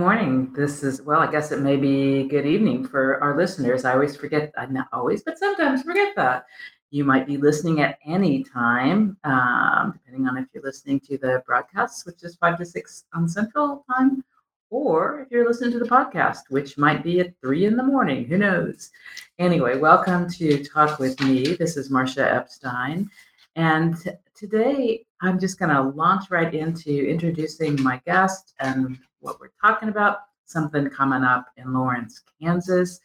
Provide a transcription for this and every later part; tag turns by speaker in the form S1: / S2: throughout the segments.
S1: Morning. This is, well, I guess it may be good evening for our listeners. I always forget, uh, not always, but sometimes forget that. You might be listening at any time, um, depending on if you're listening to the broadcast, which is five to six on Central Time, or if you're listening to the podcast, which might be at three in the morning. Who knows? Anyway, welcome to Talk with Me. This is Marcia Epstein. And today I'm just going to launch right into introducing my guest and what we're talking about. Something coming up in Lawrence, Kansas,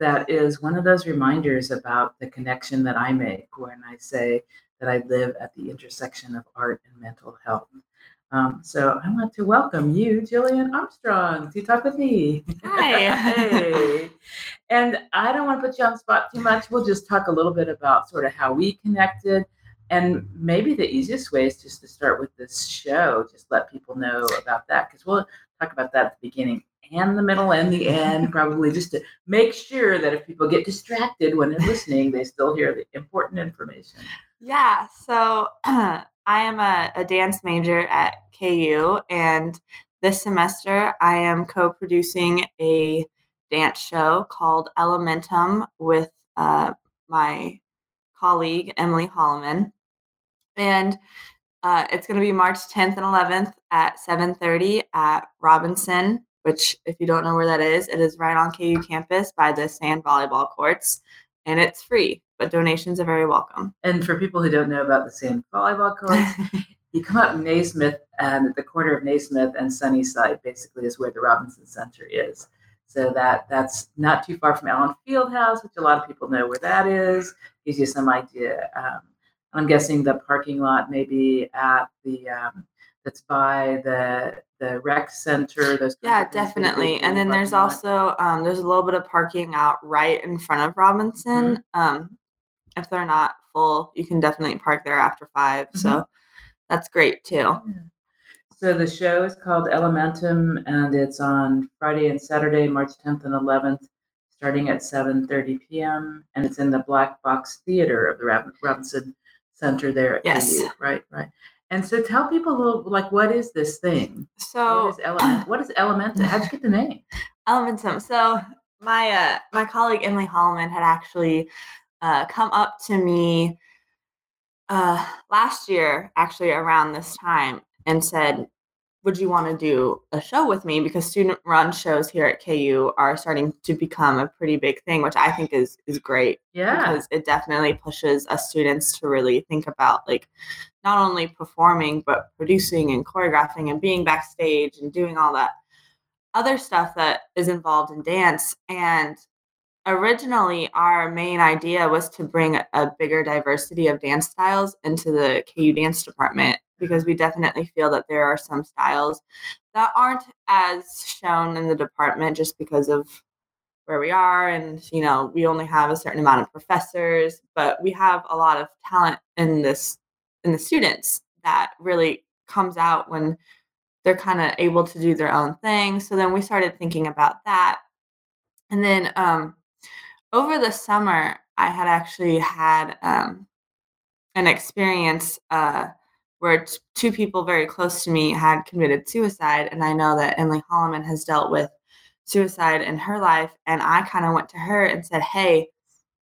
S1: that is one of those reminders about the connection that I make when I say that I live at the intersection of art and mental health. Um, so I want to welcome you, Jillian Armstrong, to talk with me.
S2: Hi.
S1: hey. And I don't want to put you on the spot too much. We'll just talk a little bit about sort of how we connected. And maybe the easiest way is just to start with this show, just let people know about that, because we'll talk about that at the beginning and the middle and the end, probably just to make sure that if people get distracted when they're listening, they still hear the important information.
S2: Yeah. So I am a, a dance major at KU, and this semester I am co producing a dance show called Elementum with uh, my colleague, Emily Holloman. And uh, it's going to be March 10th and 11th at 7:30 at Robinson, which, if you don't know where that is, it is right on KU campus by the sand volleyball courts, and it's free, but donations are very welcome.
S1: And for people who don't know about the sand volleyball courts, you come up Naismith, and at the corner of Naismith and Sunnyside, basically, is where the Robinson Center is. So that that's not too far from Allen Fieldhouse, which a lot of people know where that is. Gives you some idea. Um, I'm guessing the parking lot maybe at the um, that's by the the rec center. Those
S2: yeah, definitely. And then there's also um, there's a little bit of parking out right in front of Robinson. Mm-hmm. Um, if they're not full, you can definitely park there after 5 mm-hmm. So that's great too. Yeah.
S1: So the show is called Elementum, and it's on Friday and Saturday, March 10th and 11th, starting at 7:30 p.m. And it's in the Black Box Theater of the Robinson Center there at
S2: yes.
S1: Right, right. And so tell people a little, like, what is this thing?
S2: So
S1: what is Element? what is Elementum? How'd you get the name?
S2: Elementum. So my uh, my colleague Emily Holloman had actually uh, come up to me uh, last year, actually around this time, and said, Would you want to do a show with me? Because student run shows here at KU are starting to become a pretty big thing, which I think is is great.
S1: Yeah.
S2: Because it definitely pushes us students to really think about like not only performing, but producing and choreographing and being backstage and doing all that other stuff that is involved in dance. And originally our main idea was to bring a bigger diversity of dance styles into the KU dance department because we definitely feel that there are some styles that aren't as shown in the department just because of where we are and you know we only have a certain amount of professors but we have a lot of talent in this in the students that really comes out when they're kind of able to do their own thing. So then we started thinking about that. And then um over the summer, I had actually had um, an experience uh, where t- two people very close to me had committed suicide, and I know that Emily Holloman has dealt with suicide in her life, and I kind of went to her and said, "Hey,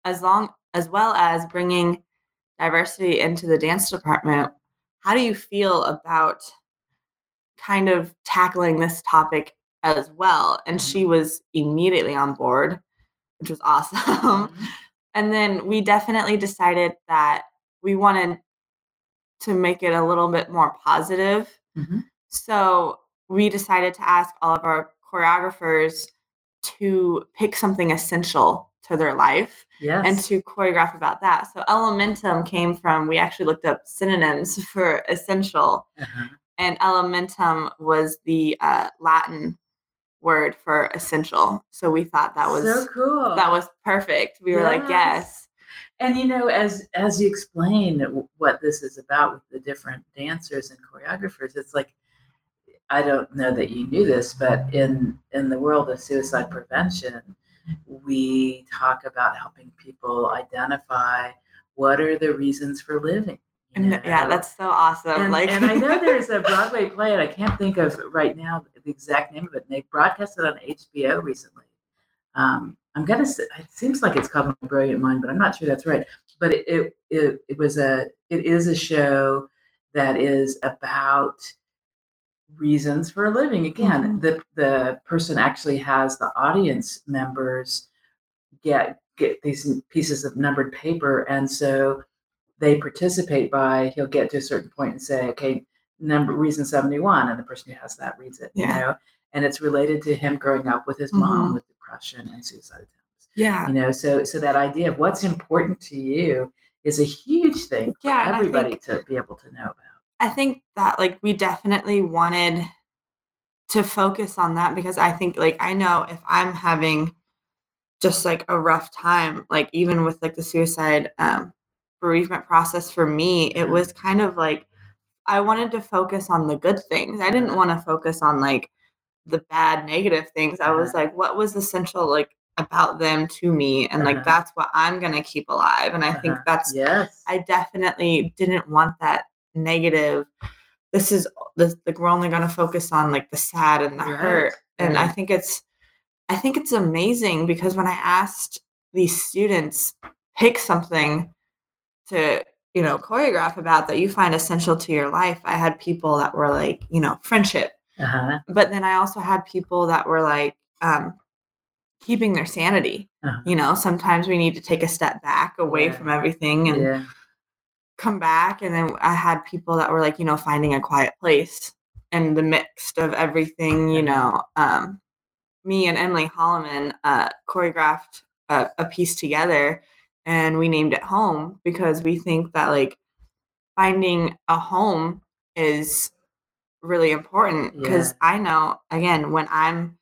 S2: as long as well as bringing diversity into the dance department, how do you feel about kind of tackling this topic as well?" And she mm-hmm. was immediately on board which was awesome. Mm-hmm. and then we definitely decided that we wanted to make it a little bit more positive. Mm-hmm. So we decided to ask all of our choreographers to pick something essential to their life
S1: yes.
S2: and to choreograph about that. So elementum came from we actually looked up synonyms for essential. Uh-huh. And elementum was the uh, Latin word for essential. So we thought that was
S1: so cool.
S2: That was perfect. We yes. were like, yes.
S1: And you know, as as you explain what this is about with the different dancers and choreographers, it's like I don't know that you knew this, but in in the world of suicide prevention, we talk about helping people identify what are the reasons for living.
S2: You know? Yeah, that's so awesome.
S1: And,
S2: like,
S1: and I know there's a Broadway play, and I can't think of right now the exact name of it. And they broadcast it on HBO recently. Um, I'm gonna say it seems like it's called My Brilliant Mind, but I'm not sure that's right. But it it it, it was a it is a show that is about reasons for a living. Again,
S2: Mhm.
S1: the the person actually has the audience members get get these pieces of numbered paper, and so they participate by he'll get to a certain point and say, okay, number reason 71, and the person who has that reads it, you
S2: Yeah.
S1: know, and it's related to him growing up with his mom
S2: Mhm.
S1: with depression and suicide attempts.
S2: Yeah.
S1: You know, so so that idea of what's important to you is a huge thing for
S2: Yeah,
S1: everybody
S2: think-
S1: to be able to know about.
S2: I think that like we definitely wanted to focus on that because I think like I know if I'm having just like a rough time, like even with like the suicide um bereavement process for me, it was kind of like I wanted to focus on the good things. I didn't want to focus on like the bad negative things. I was like what was essential like about them to me and like
S1: Uh-huh.
S2: that's what I'm going to keep alive and I think
S1: Uh-huh.
S2: that's
S1: yes.
S2: I definitely didn't want that negative. This is this like we're only gonna focus on like the sad and the
S1: Right,
S2: hurt. And I think it's I think it's amazing because when I asked these students pick something to, you know, choreograph about that you find essential to your life, I had people that were like, you know, friendship.
S1: Uh-huh.
S2: But then I also had people that were like, um, keeping their sanity.
S1: Uh-huh.
S2: You know, sometimes we need to take a step back away
S1: Yeah.
S2: from everything and
S1: yeah.
S2: come back and then i had people that were like you know finding a quiet place and the mix of everything you know um, me and emily holloman uh, choreographed a, a piece together and we named it home because we think that like finding a home is really important because
S1: Yeah.
S2: i know again when i'm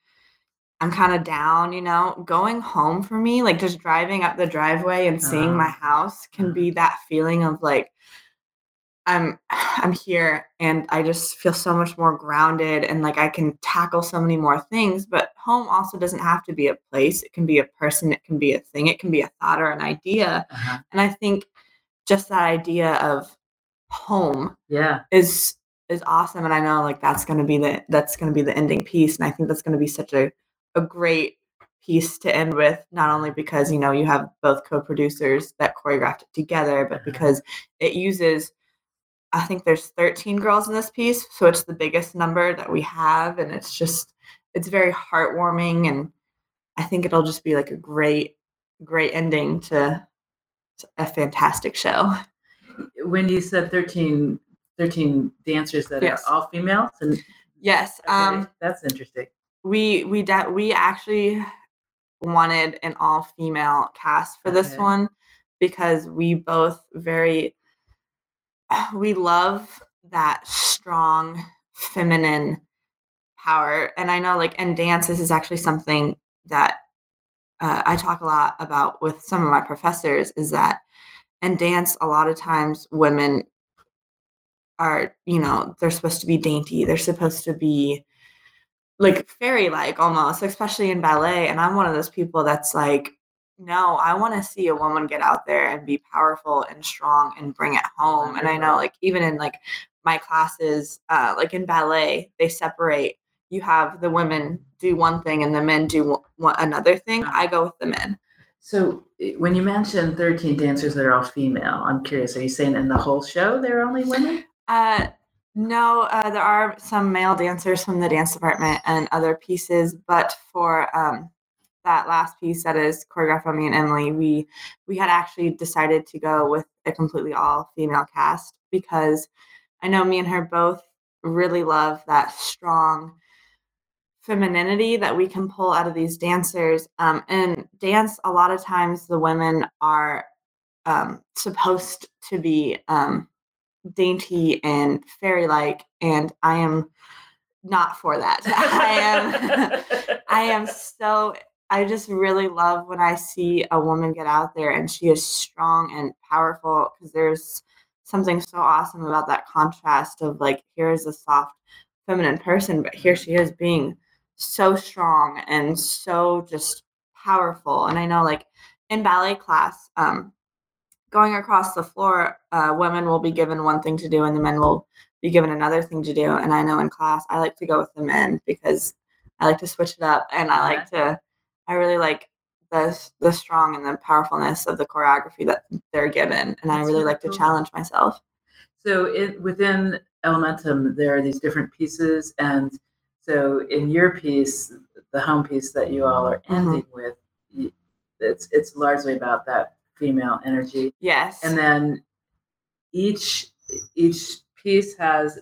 S2: i'm kind of down you know going home for me like just driving up the driveway and seeing my
S1: Uh-huh.
S2: house can
S1: Uh-huh.
S2: be that feeling of like i'm i'm here and i just feel so much more grounded and like i can tackle so many more things but home also doesn't have to be a place it can be a person it can be a thing it can be a thought or an idea
S1: Uh-huh.
S2: and i think just that idea of home
S1: Yeah.
S2: is is awesome and i know like that's going to be the that's going to be the ending piece and i think that's going to be such a, a great piece to end with not only because you know you have both co-producers that choreographed it together but
S1: Uh-huh.
S2: because it uses i think there's 13 girls in this piece so it's the biggest number that we have and it's just it's very heartwarming and i think it'll just be like a great great ending to a fantastic show
S1: When you said 13, 13 dancers that
S2: Yes.
S1: are all females, and
S2: yes
S1: okay,
S2: um
S1: that's interesting.
S2: we we de- we actually wanted an all female cast for this one because we both very we love that strong feminine power and i know like and dance this is actually something that uh, i talk a lot about with some of my professors is that in dance a lot of times women are you know they're supposed to be dainty they're supposed to be like fairy like almost especially in ballet and i'm one of those people that's like no i want to see a woman get out there and be powerful and strong and bring it home and i know like even in like my classes uh like in ballet they separate you have the women do one thing and the men do one, another thing i go with the men.
S1: So when you mentioned 13 dancers that are all female, I'm curious, are you saying in the whole show there are only women?
S2: Uh, no, uh, there are some male dancers from the dance department and other pieces, but for um, that last piece that is choreographed by me and Emily, we we had actually decided to go with a completely all female cast because I know me and her both really love that strong femininity that we can pull out of these dancers. Um, and dance, a lot of times the women are um, supposed to be um, dainty and fairy like, and I am not for that. I am. I am so. I just really love when I see a woman get out there and she is strong and powerful because there's something so awesome about that contrast of like here's a soft feminine person, but here she is being so strong and so just powerful. And I know like in ballet class, um, going across the floor, uh, women will be given one thing to do and the men will be given another thing to do, and I know in class I like to go with the men because I like to switch it up, and I like to. I really like the the strong and the powerfulness of the choreography that they're given, and I really like to challenge myself.
S1: So it, within Elementum, there are these different pieces, and so in your piece, the home piece that you all are
S2: Mhm.
S1: ending with, it's it's largely about that female energy,
S2: Yes.
S1: and then each each piece has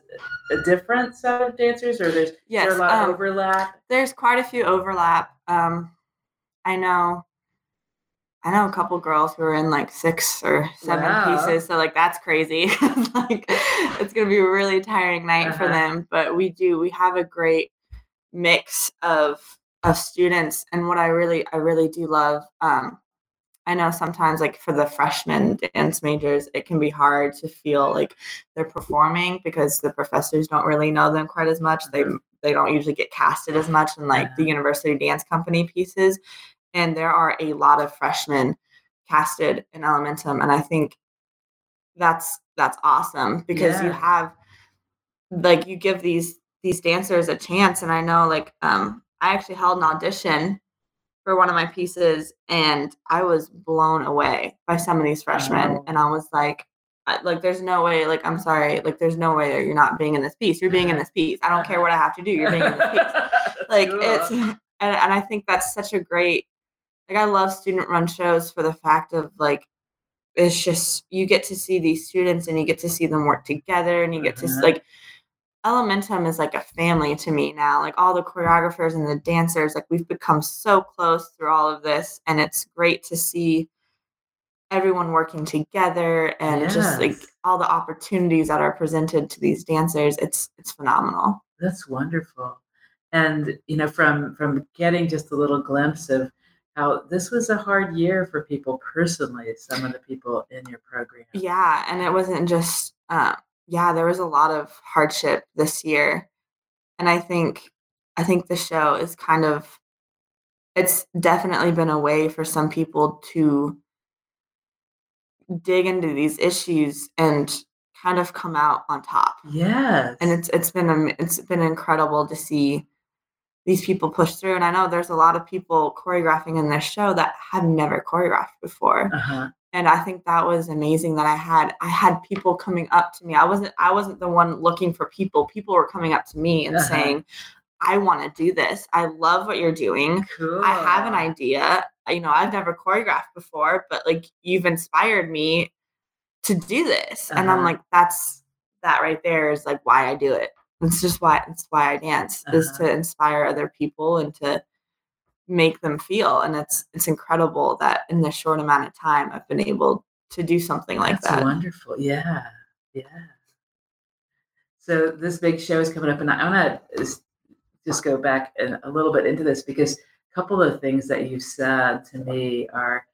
S1: a different set of dancers, or there's
S2: yes.
S1: there a lot
S2: um,
S1: of overlap.
S2: there's quite a few overlap. Um, I know, I know a couple girls who are in like six or seven
S1: Wow.
S2: pieces. So like that's crazy. like it's gonna be a really tiring night for
S1: Uh-huh.
S2: them. But we do. We have a great mix of of students, and what I really I really do love. Um, I know sometimes like for the freshman dance majors, it can be hard to feel like they're performing because the professors don't really know them quite as much. They they don't usually get casted as much in like the university dance company pieces. And there are a lot of freshmen casted in Elementum. And I think that's that's awesome because you have like you give these these dancers a chance. And I know like um I actually held an audition for one of my pieces and I was blown away by some of these freshmen.
S1: Wow.
S2: And I was like, I, like, there's no way, like, I'm sorry, like, there's no way that you're not being in this piece. You're being in this piece. I don't care what I have to do. You're being in this piece. Like, it's, and, and I think that's such a great, like, I love student run shows for the fact of, like, it's just, you get to see these students and you get to see them work together and you get to,
S1: Uh-huh.
S2: like, Elementum is like a family to me now. Like all the choreographers and the dancers, like we've become so close through all of this, and it's great to see everyone working together and just like all the opportunities that are presented to these dancers. It's it's phenomenal.
S1: That's wonderful. And you know, from from getting just a little glimpse of how this was a hard year for people personally, some of the people in your program.
S2: Yeah, and it wasn't just uh, yeah, there was a lot of hardship this year, and I think I think the show is kind of it's definitely been a way for some people to dig into these issues and kind of come out on top.
S1: Yes.
S2: And it's it's been it's been incredible to see these people push through. And I know there's a lot of people choreographing in this show that have never choreographed before
S1: uh-huh.
S2: And i think that was amazing that i had i had people coming up to me i wasn't i wasn't the one looking for people people were coming up to me and
S1: Uh-huh.
S2: saying i want to do this i love what you're doing
S1: Cool.
S2: i have an idea you know i've never choreographed before but like you've inspired me to do this and i'm
S1: Uh-huh.
S2: like that's that right there is like why i do it it's just why it's why i dance is
S1: Uh-huh.
S2: to inspire other people and to make them feel and it's it's incredible that in this short amount of time i've been able to do something like
S1: That's
S2: that
S1: wonderful. Yeah. Yeah. So this big show is coming up, and I want to just go back and a little bit into this because a couple of things that you've said to me are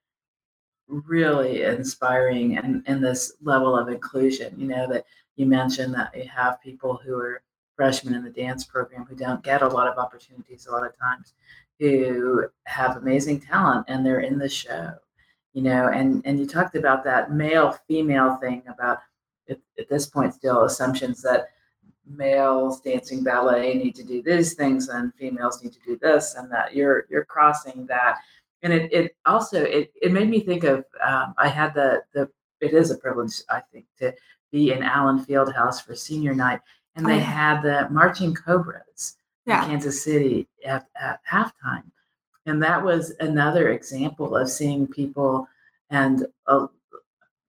S1: really inspiring and, in this level of inclusion. You know, that you mentioned that you have people who are freshmen in the dance program who don't get a lot of opportunities a lot of times, who have amazing talent and they're in the show. You know, and and you talked about that male female thing about at, at this point still assumptions that males dancing ballet need to do these things and females need to do this and that you're you're crossing that and it, it also it, it made me think of um, i had the the it is a privilege i think to be in allen fieldhouse for senior night and
S2: Oh,
S1: they
S2: yeah.
S1: had the marching cobras
S2: Yeah.
S1: in kansas city at, at halftime. And that was another example of seeing people and uh,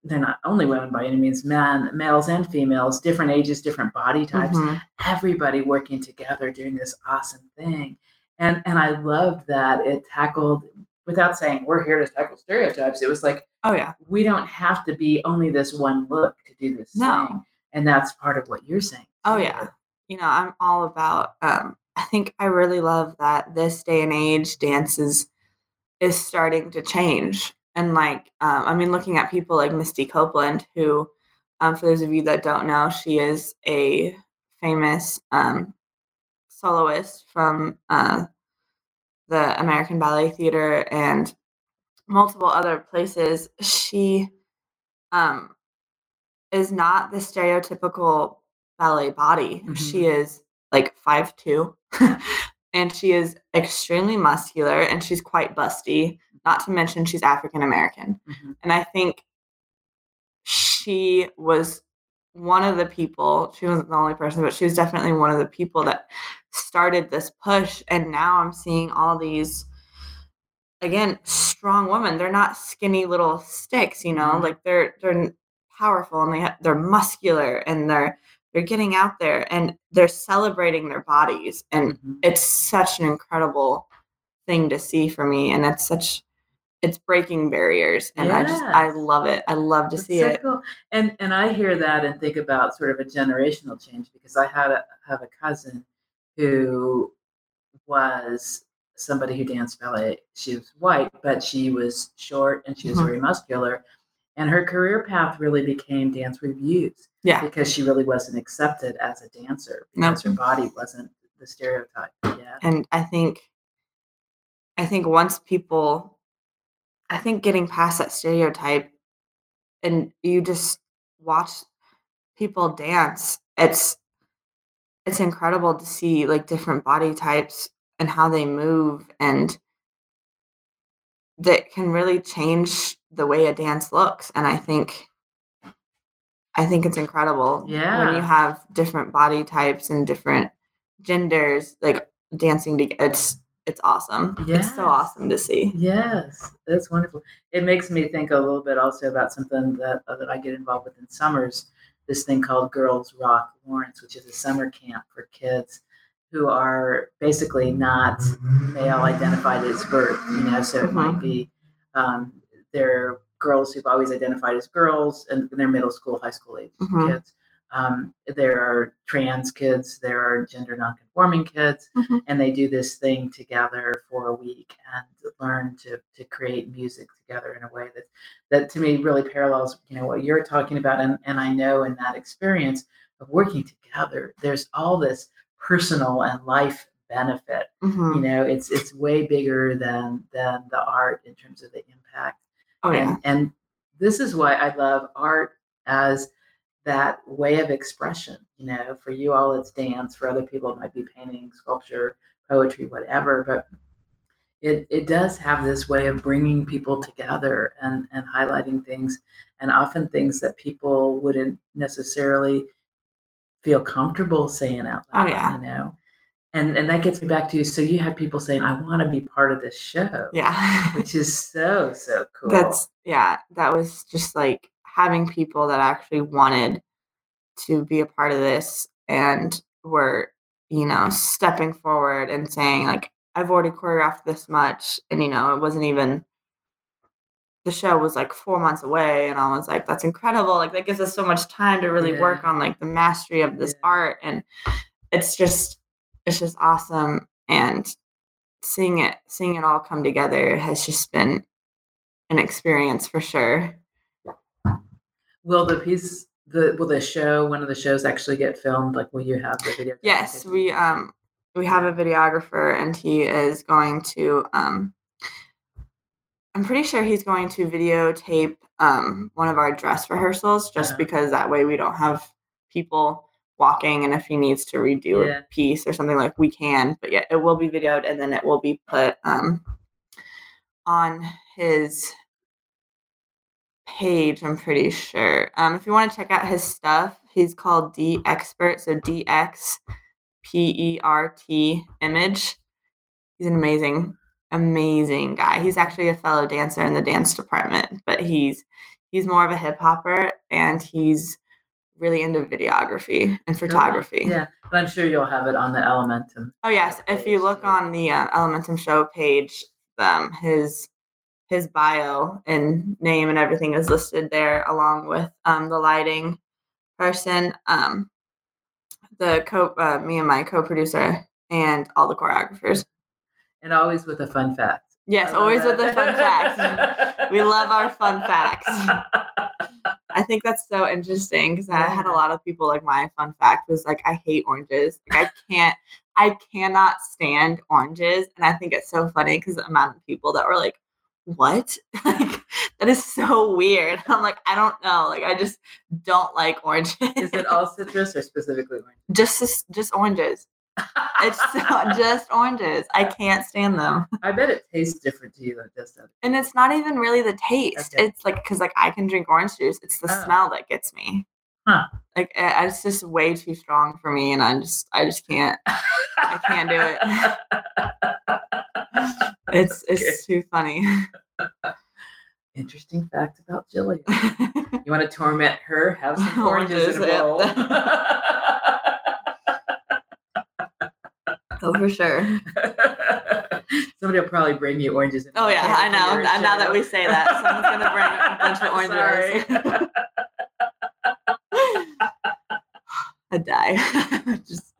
S1: they're not only women by any means men males and females different ages different body types
S2: Mhm.
S1: everybody working together doing this awesome thing. And and i loved that it tackled without saying we're here to tackle stereotypes it was like
S2: oh yeah.
S1: we don't have to be only this one look to do this
S2: No.
S1: thing. And that's part of what you're saying
S2: oh yeah. You know i'm all about um i think i really love that this day and age dance is is starting to change and like um, i mean looking at people like misty copeland who um, for those of you that don't know she is a famous um, soloist from uh, the american ballet theater and multiple other places she um, is not the stereotypical ballet body. She
S1: Mhm.
S2: is like five two, and she is extremely muscular and she's quite busty. Not to mention she's African American.
S1: Mhm.
S2: And I think she was one of the people, she wasn't the only person, but she was definitely one of the people that started this push. And now I'm seeing all these, again, strong women. They're not skinny little sticks, you know,
S1: Mhm.
S2: like they're, they're powerful and they ha- they're muscular and they're, they're getting out there and they're celebrating their bodies. And
S1: Mhm.
S2: it's such an incredible thing to see for me. And it's such, it's breaking barriers and i just i love it i love to
S1: That's
S2: see
S1: so
S2: it
S1: cool. And and I hear that and think about sort of a generational change because I had a, have a cousin who was somebody who danced ballet. She was white, but she was short and she was
S2: Mhm.
S1: very muscular. And her career path really became dance reviews
S2: yeah
S1: because she really wasn't accepted as a dancer because her body wasn't the stereotype. Yeah.
S2: and i think i think once people i think getting past that stereotype and you just watch people dance it's it's incredible to see like different body types and how they move and that can really change the way a dance looks and i think i think it's incredible
S1: yeah when
S2: you have different body types and different genders like dancing together it's it's awesome. It's so awesome to see.
S1: Yes, that's wonderful. It makes me think a little bit also about something that uh, that I get involved with in summers. This thing called Girls Rock Lawrence, which is a summer camp for kids who are basically not male identified as birth. You know, so it might be um, they're girls who've always identified as girls, and they're middle school, high school age
S2: Mhm.
S1: kids. Um, there are trans kids, there are gender nonconforming kids,
S2: Mhm.
S1: and they do this thing together for a week and learn to to create music together in a way that that to me really parallels you know what you're talking about and, and I know in that experience of working together there's all this personal and life benefit
S2: Mhm.
S1: you know it's it's way bigger than than the art in terms of the impact
S2: oh yeah
S1: and, and this is why I love art as that way of expression. You know, for you all it's dance, for other people it might be painting, sculpture, poetry, whatever. But it, it does have this way of bringing people together and, and highlighting things, and often things that people wouldn't necessarily feel comfortable saying out
S2: Oh,
S1: loud.
S2: yeah.
S1: You know, and and that gets me back to you. so you have people saying, "I want to be part of this show,"
S2: yeah
S1: which is so so cool.
S2: That's yeah, that was just like having people that actually wanted to be a part of this and were, you know, stepping forward and saying like I've already choreographed this much and you know, it wasn't even the show was like 4 months away and I was like that's incredible. Like that gives us so much time to really
S1: Yeah.
S2: work on like the mastery of this
S1: Yeah.
S2: art and it's just it's just awesome and seeing it seeing it all come together has just been an experience for sure.
S1: Will the piece, the will the show, one of the shows actually get filmed? Like, will you have the video?
S2: Yes, we um we have a videographer and he is going to um I'm pretty sure he's going to videotape um one of our dress rehearsals just
S1: Uh-huh.
S2: because that way we don't have people walking and if he needs to redo
S1: Yeah.
S2: a piece or something like we can but yeah it will be videoed and then it will be put um on his page i'm pretty sure um if you want to check out his stuff he's called d expert so dx p-e-r-t image he's an amazing amazing guy he's actually a fellow dancer in the dance department but he's he's more of a hip hopper and he's really into videography and photography
S1: Yeah, but I'm sure you'll have it on the Elementum.
S2: Oh yes, if you look on the uh, Elementum show page, um, his his bio and name and everything is listed there, along with um, the lighting person, um, the co uh, me and my co-producer, and all the choreographers.
S1: And always with a fun fact.
S2: Yes, always with
S1: a
S2: fun fact. We love our fun facts. I think that's so interesting because I had a lot of people like my fun fact was like I hate oranges. Like I can't, I cannot stand oranges, and I think it's so funny because the amount of people that were like, what? like, that is so weird. I'm like, I don't know. Like, I just don't like oranges.
S1: Is it all citrus or specifically orange?
S2: just just oranges? It's just oranges. I can't stand them.
S1: I bet it tastes different to you than it does
S2: And it's not even really the taste.
S1: Okay.
S2: It's like because like I can drink orange juice. It's the
S1: Oh.
S2: smell that gets me.
S1: Huh.
S2: Like it's just way too strong for me, and I just I just can't. I can't do it. It's it's too funny.
S1: Interesting fact about Jillian. You want to torment her? Have some oranges in a
S2: Oranges, oh, for sure.
S1: Somebody will probably bring you oranges.
S2: Oh yeah, I know. Now now that we say that, someone's gonna bring a bunch of oranges. I die. Just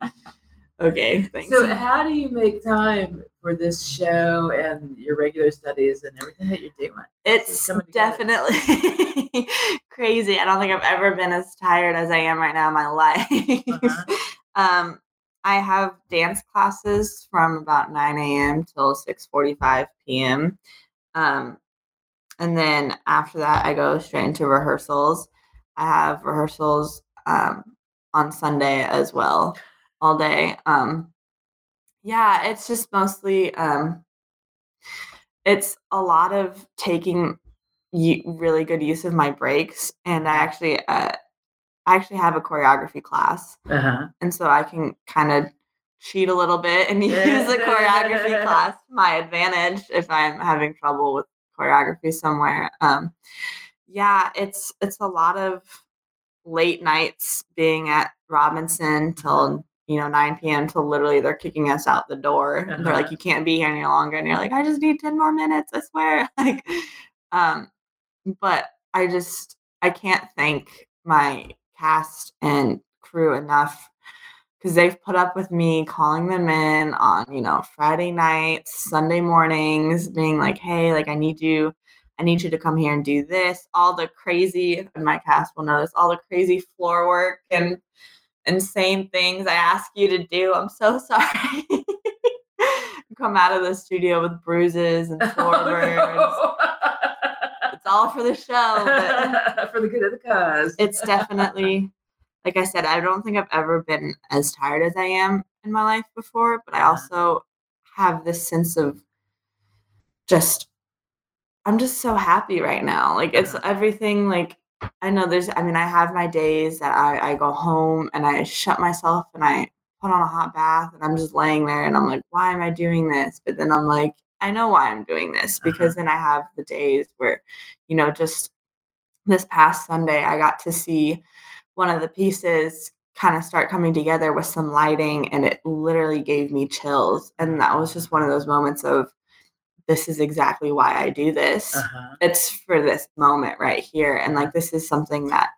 S2: okay. Thanks.
S1: So, how do you make time for this show and your regular studies and everything that you're doing?
S2: it's
S1: together.
S2: definitely crazy. I don't think I've ever been as tired as I am right now in my life.
S1: Uh-huh.
S2: um, I have dance classes from about 9 a.m. till 6:45 p.m. Um, and then after that, I go straight into rehearsals. I have rehearsals um, on Sunday as well, all day. Um, yeah, it's just mostly um, it's a lot of taking really good use of my breaks, and I actually uh, I actually have a choreography class,
S1: Uh-huh.
S2: and so I can kind of cheat a little bit and use the choreography class to my advantage if I'm having trouble with choreography somewhere. Um, yeah, it's it's a lot of late nights being at Robinson till you know 9 p.m. till literally they're kicking us out the door. And They're like,
S1: Uh-huh.
S2: you can't be here any longer, and you're like, I just need 10 more minutes, I swear. like, um, but I just I can't thank my cast and crew enough because they've put up with me calling them in on you know friday nights sunday mornings being like hey like i need you i need you to come here and do this. All the crazy and my cast will know this all the crazy floor work and insane things i ask you to do. I'm so sorry. Come out of the studio with bruises and floor burns it's all for the show but
S1: for the good of the cause.
S2: it's definitely like I said, I don't think I've ever been as tired as I am in my life before, but I also have this sense of just I'm just so happy right now. Like it's everything like I know there's I mean I have my days that I, I go home and I shut myself and I put on a hot bath and I'm just laying there and I'm like, why am I doing this? But then I'm like, I know why I'm doing this because then I have the days where, you know, just this past Sunday I got to see one of the pieces kind of start coming together with some lighting and it literally gave me chills and that was just one of those moments of this is exactly why I do this
S1: Uh-huh.
S2: it's for this moment right here and like this is something that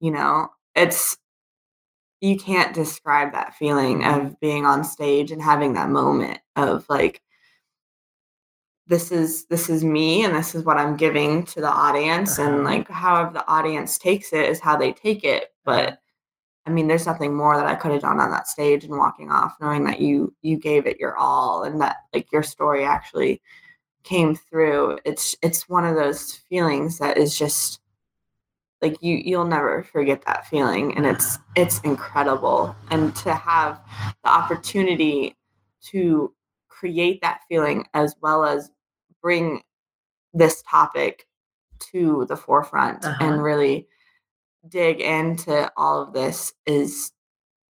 S2: you know it's you can't describe that feeling of being on stage and having that moment of like this is this is me and this is what i'm giving to the audience
S1: Uh-huh.
S2: and like however the audience takes it is how they take it but i mean there's nothing more that i could have done on that stage and walking off knowing that you you gave it your all and that like your story actually came through. It's it's one of those feelings that is just like you you'll never forget that feeling and it's it's incredible. And to have the opportunity to create that feeling as well as bring this topic to the forefront
S1: Uh-huh.
S2: and really dig into all of this is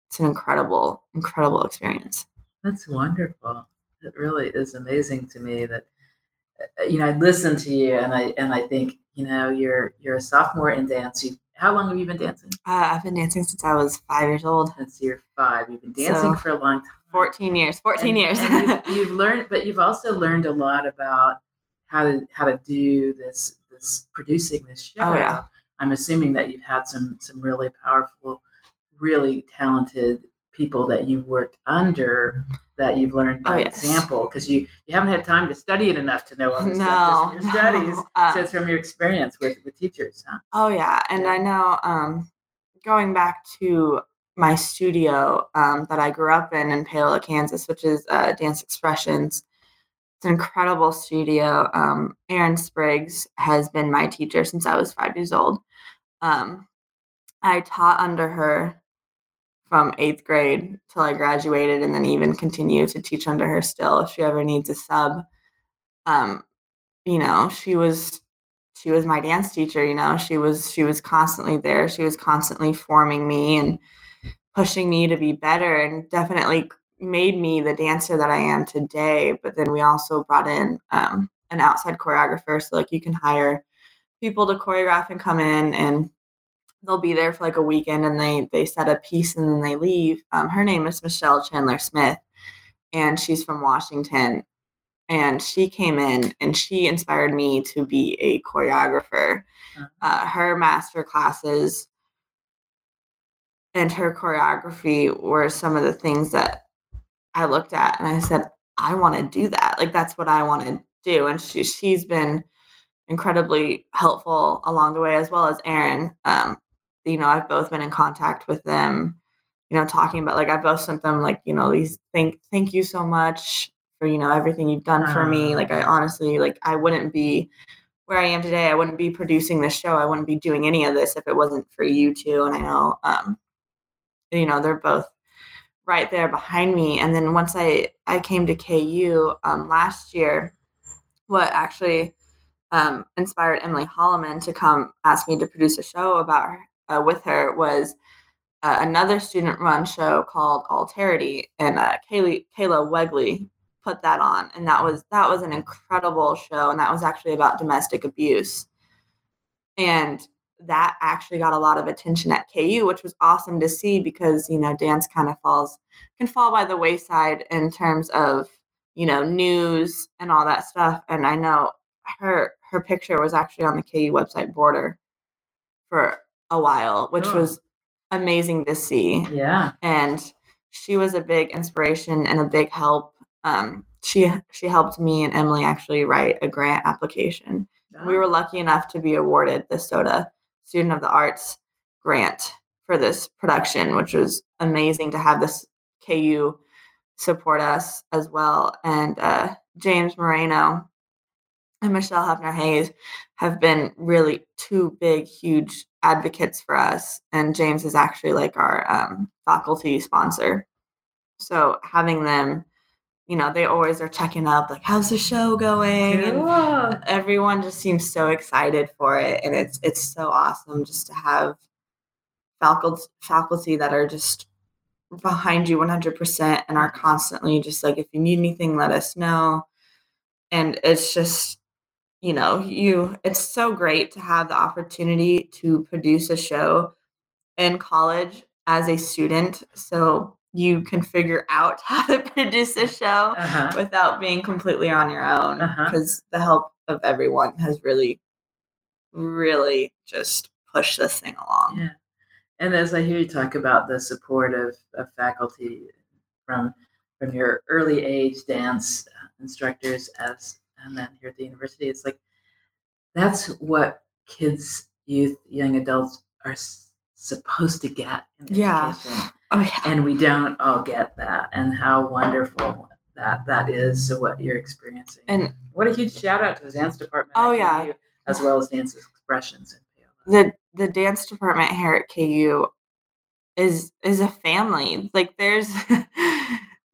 S2: it's an incredible incredible experience
S1: That's wonderful. It really is amazing to me that uh, you know I listen to you and I and I think you know you're you're a sophomore in dance. You, how long have you been dancing?
S2: uh, i've been dancing since i was five years old
S1: Since you're five. You've been dancing
S2: So,
S1: for a long time.
S2: 14 years 14
S1: And-
S2: years
S1: and you've, you've learned, but you've also learned a lot about how to how to do this this producing this show.
S2: Oh, yeah.
S1: I'm assuming that you've had some some really powerful, really talented people that you've worked under that you've learned by
S2: Oh, yes.
S1: example because you you haven't had time to study it enough to know all this
S2: no,
S1: stuff just from your studies.
S2: Uh,
S1: So it's from your experience with with teachers, huh?
S2: Oh yeah, and
S1: Yeah.
S2: I know um going back to my studio um that I grew up in in Paola, Kansas, which is uh Dance Expressions. It's an incredible studio. Um, Erin Spriggs has been my teacher since I was five years old. Um, I taught under her from eighth grade till I graduated, and then even continue to teach under her still if she ever needs a sub. Um, you know, she was she was my dance teacher. You know, she was she was constantly there. She was constantly forming me and pushing me to be better, and definitely made me the dancer that I am today. But then we also brought in um, an outside choreographer, so like you can hire people to choreograph and come in and they'll be there for like a weekend and they they set a piece and then they leave. Um, her name is Michelle Chandler Smith, and she's from Washington. And she came in and she inspired me to be a choreographer. Uh-huh. Uh, her master classes and her choreography were some of the things that I looked at and I said, I want to do that. Like that's what I want to do. And she she's been incredibly helpful along the way, as well as Erin. Um, you know, I've both been in contact with them, you know, talking about like I both sent them like, you know, these thank thank you so much for, you know, everything you've done for me. Like I honestly like I wouldn't be where I am today. I wouldn't be producing this show. I wouldn't be doing any of this if it wasn't for you two. And I know um, you know, they're both right there behind me. And then once I I came to KU um, last year, what actually um, inspired Emily Holloman to come ask me to produce a show about her, uh, with her was uh, another student run show called Alterity, and uh, Kaylee, Kayla Wegley put that on, and that was that was an incredible show, and that was actually about domestic abuse, and that actually got a lot of attention at KU, which was awesome to see because you know dance kind of falls can fall by the wayside in terms of you know news and all that stuff, and I know her her picture was actually on the KU website border for a while, which oh. was amazing to see.
S1: Yeah.
S2: And she was a big inspiration and a big help. Um, she she helped me and Emily actually write a grant application. We were lucky enough to be awarded the SOTA Student of the Arts grant for this production, which was amazing to have this KU support us as well. And uh, James Moreno and Michelle Heffner Hayes have been really two big, huge advocates for us. And James is actually like our um, faculty sponsor. So having them, you know, they always are checking up, like, how's the show going? And everyone just seems so excited for it. And it's it's so awesome just to have faculty faculty that are just behind you 100% and are constantly just like if you need anything let us know and it's just you know, you it's so great to have the opportunity to produce a show in college as a student. So you can figure out how to produce a show uh-huh. without being completely on your own because uh-huh. the help of everyone has really really just pushed this thing along.
S1: Yeah. And as I hear you talk about the support of, of faculty from from your early age dance instructors as and then here at the university, it's like that's what kids, youth, young adults are supposed to get in
S2: yeah.
S1: education. Oh, yeah. And we don't all get that. And how wonderful that that is. So what you're experiencing.
S2: And
S1: what a huge shout out to the dance department.
S2: Oh yeah.
S1: KU, as well as dance expressions.
S2: The the dance department here at KU is is a family. Like there's the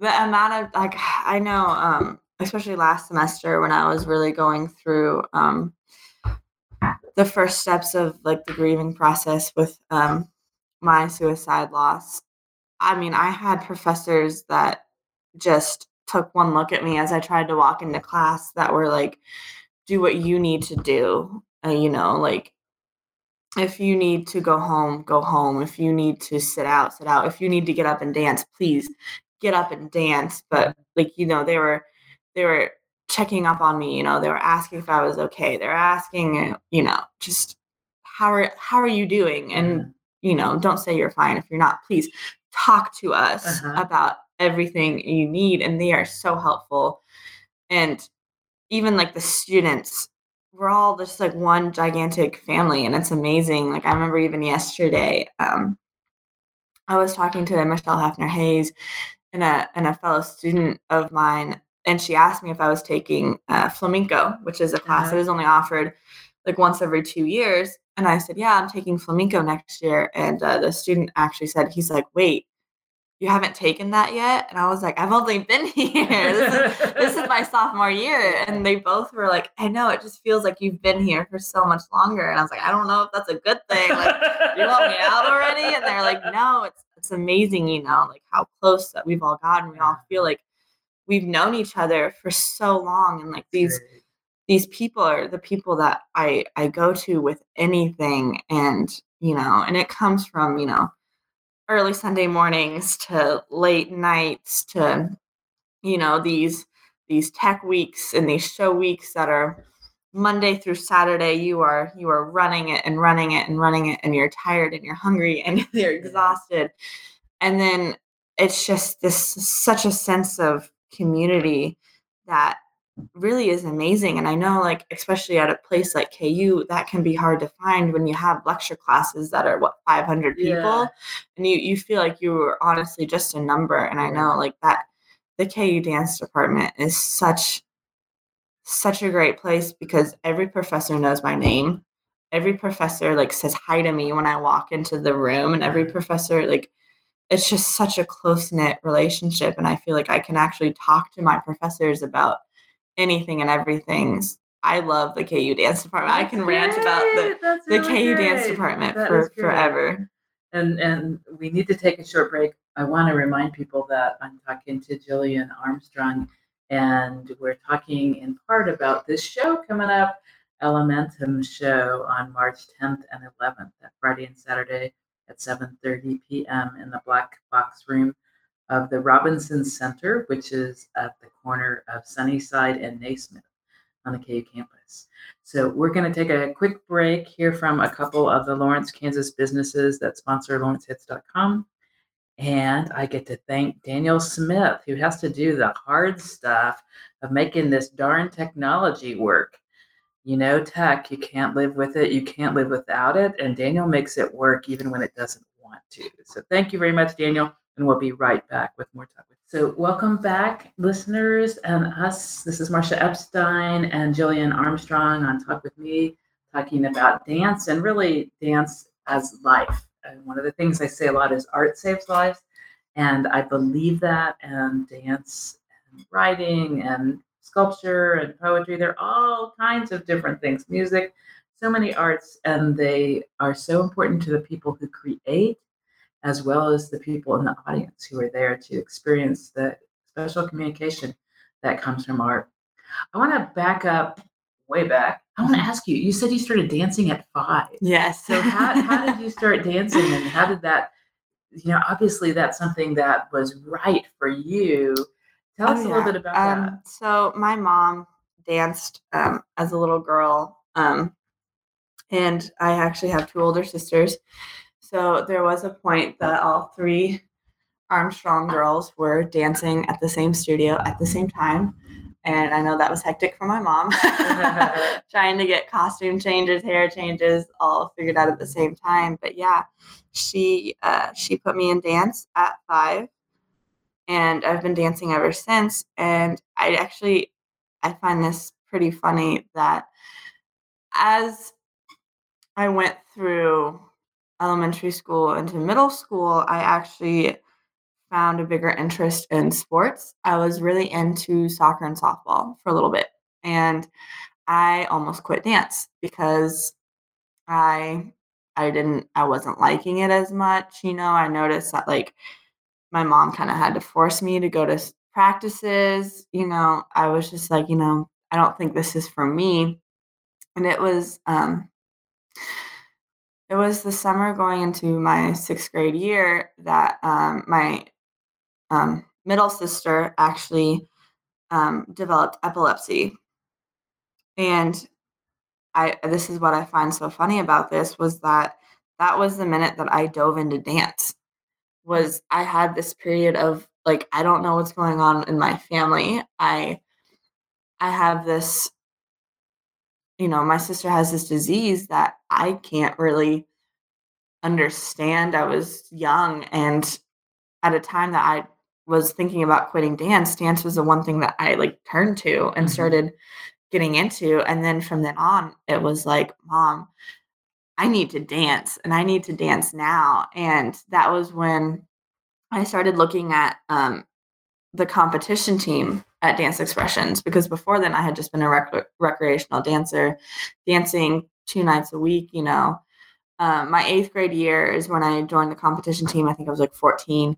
S2: amount of like I know um especially last semester when I was really going through um, the first steps of like the grieving process with um, my suicide loss. I mean, I had professors that just took one look at me as I tried to walk into class that were like, do what you need to do. Uh, you know, like if you need to go home, go home. If you need to sit out, sit out. If you need to get up and dance, please get up and dance. But like, you know, they were they were checking up on me you know they were asking if i was okay they're asking you know just how are how are you doing and mm-hmm. You know don't say you're fine if you're not please talk to us uh-huh. about everything you need and they are so helpful and even like the students we're all just like one gigantic family and it's amazing like i remember even yesterday um i was talking to michelle heffner hayes and a and a fellow student of mine and she asked me if I was taking uh, flamenco, which is a class
S1: Uh-huh.
S2: that is only offered like once every two years. And I said, Yeah, I'm taking flamenco next year. And uh, the student actually said, He's like, Wait, you haven't taken that yet? And I was like, I've only been here. this, is, this is my sophomore year. And they both were like, I know, it just feels like you've been here for so much longer. And I was like, I don't know if that's a good thing. Like, you want me out already? And they're like, no, it's it's amazing, you know, like how close that we've all gotten. We all feel like we've known each other for so long. And like these
S1: Great.
S2: These people are the people that I I go to with anything. And, you know, and it comes from, you know, early Sunday mornings to late nights to, you know, these these tech weeks and these show weeks that are Monday through Saturday, you are you are running it and running it and running it, and you're tired and you're hungry and you're exhausted, and then it's just this such a sense of community that really is amazing. And I know, like especially at a place like KU, that can be hard to find when you have lecture classes that are what 500 people,
S1: Yeah.
S2: and you you feel like you were honestly just a number. And I know like that the KU dance department is such such a great place because every professor knows my name. Every professor like says hi to me when I walk into the room and every mm-hmm. professor like it's just such a close-knit relationship and I feel like I can actually talk to my professors about anything and everything. I love the KU dance department. I can rant about the
S1: that's
S2: the
S1: really
S2: KU dance department
S1: That
S2: for forever.
S1: And and we need to take a short break. I want to remind people that I'm talking to Jillian Armstrong, and we're talking in part about this show coming up, Elementum show on March 10th and 11th, that Friday and Saturday at 7:30 p.m. in the Black Box Room of the Robinson Center, which is at the corner of Sunnyside and Naismith on the KU campus. So we're going to take a quick break, hear from a couple of the Lawrence, Kansas businesses that sponsor lawrencehits.com. And I get to thank Daniel Smith, who has to do the hard stuff of making this darn technology work. You know, tech, you can't live with it, you can't live without it. And Daniel makes it work even when it doesn't want to. So thank you very much, Daniel. And we'll be right back with more talk. So, welcome back, listeners, and us. This is Marcia Epstein and Jillian Armstrong on Talk with Me, talking about dance and really dance as life. And one of the things I say a lot is art saves lives. And I believe that. And dance and writing and sculpture and poetry, they're all kinds of different things, music, so many arts. And they are so important to the people who create as well as the people in the audience who are there to experience the special communication that comes from art. I want to back up way back. I want to ask you, you said you started dancing at five.
S2: Yes.
S1: So how, how did you start dancing and how did that, you know, obviously that's something that was right for you. Tell us
S2: Oh,
S1: a little bit about that.
S2: um, So my mom danced um, as a little girl, um, and I actually have two older sisters. So there was a point that all three Armstrong girls were dancing at the same studio at the same time. And I know that was hectic for my mom, trying to get costume changes, hair changes, all figured out at the same time. But yeah, she uh, she put me in dance at five, and I've been dancing ever since. And I actually I find this pretty funny that as I went through elementary school into middle school, I actually found a bigger interest in sports. I was really into soccer and softball for a little bit. And I almost quit dance because I I didn't I wasn't liking it as much, you know. I noticed that like my mom kind of had to force me to go to practices, you know. I was just like, you know, I don't think this is for me. And it was um it was the summer going into my sixth grade year that um, my um, middle sister actually um, developed epilepsy. And I this is what I find so funny about this was that that was the minute that I dove into dance. Was I had this period of like I don't know what's going on in my family. I I have this you know, my sister has this disease that I can't really understand. I was young and at a time that I was thinking about quitting dance, dance was the one thing that I like turned to and
S1: Mhm.
S2: started getting into. And then from then on, it was like, mom, I need to dance and I need to dance now. And that was when I started looking at um, the competition team at Dance Expressions because before then I had just been a rec- recreational dancer, dancing two nights a week, you know. Um, my eighth grade year is when I joined the competition team. I think I was like 14.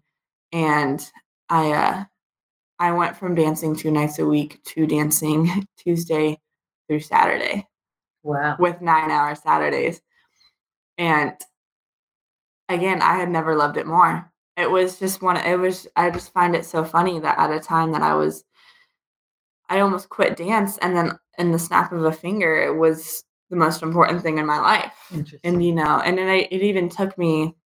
S2: And I uh, I went from dancing two nights a week to dancing Tuesday through Saturday
S1: Wow.
S2: with nine hour Saturdays. And again, I had never loved it more. It was just one, it was, I just find it so funny that at a time that I was, I almost quit dance. And then in the snap of a finger, it was the most important thing in my life.
S1: Interesting.
S2: And, you know, and then I, it even took me,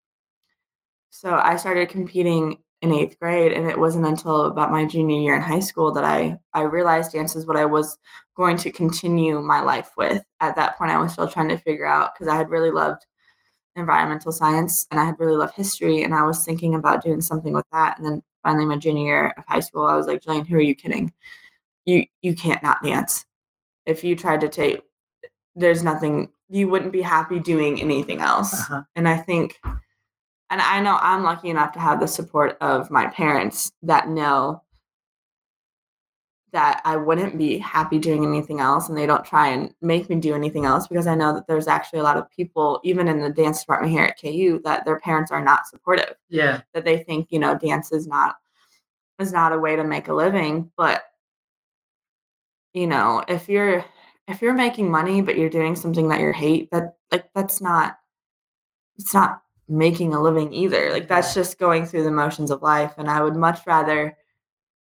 S2: so I started competing in eighth grade and it wasn't until about my junior year in high school that I, I realized dance is what I was going to continue my life with. At that point, I was still trying to figure out because I had really loved environmental science and I had really loved history and I was thinking about doing something with that. And then finally my junior year of high school, I was like, Jillian, who are you kidding? You you can't not dance. If you tried to take there's nothing you wouldn't be happy doing anything else.
S1: Uh-huh.
S2: And I think and I know I'm lucky enough to have the support of my parents that know that I wouldn't be happy doing anything else and they don't try and make me do anything else because I know that there's actually a lot of people even in the dance department here at KU that their parents are not supportive.
S1: Yeah.
S2: that they think you know dance is not is not a way to make a living but you know if you're if you're making money but you're doing something that you hate that like that's not it's not making a living either. Like that's just going through the motions of life and i would much rather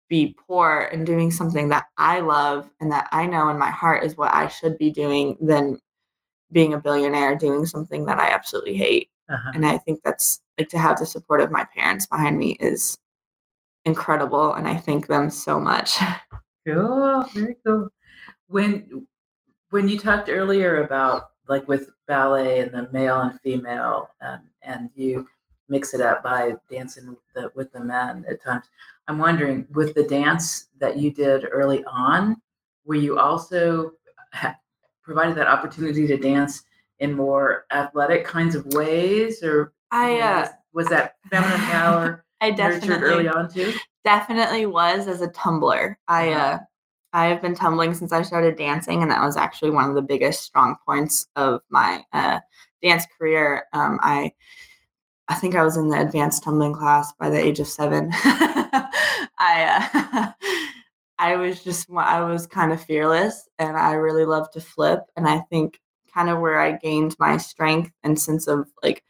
S2: be poor and doing something that i love and that i know in my heart is what i should be doing than being a billionaire doing something that i absolutely hate
S1: Uh-huh.
S2: and i think that's like to have the support of my parents behind me is incredible and i thank them so much
S1: Cool. Very cool. When when you talked earlier about like with ballet and the male and female, um, and you mix it up by dancing with the, with the men at times, I'm wondering with the dance that you did early on, were you also ha- provided that opportunity to dance in more athletic kinds of ways, or
S2: i uh
S1: was, was that feminine power
S2: i
S1: nurtured early
S2: definitely
S1: on too?
S2: definitely was as a tumbler i
S1: Uh-huh.
S2: uh i have been tumbling since i started dancing and that was actually one of the biggest strong points of my uh dance career um i i think i was in the advanced tumbling class by the age of seven i uh i was just i was kind of fearless and i really loved to flip and i think kind of where i gained my strength and sense of like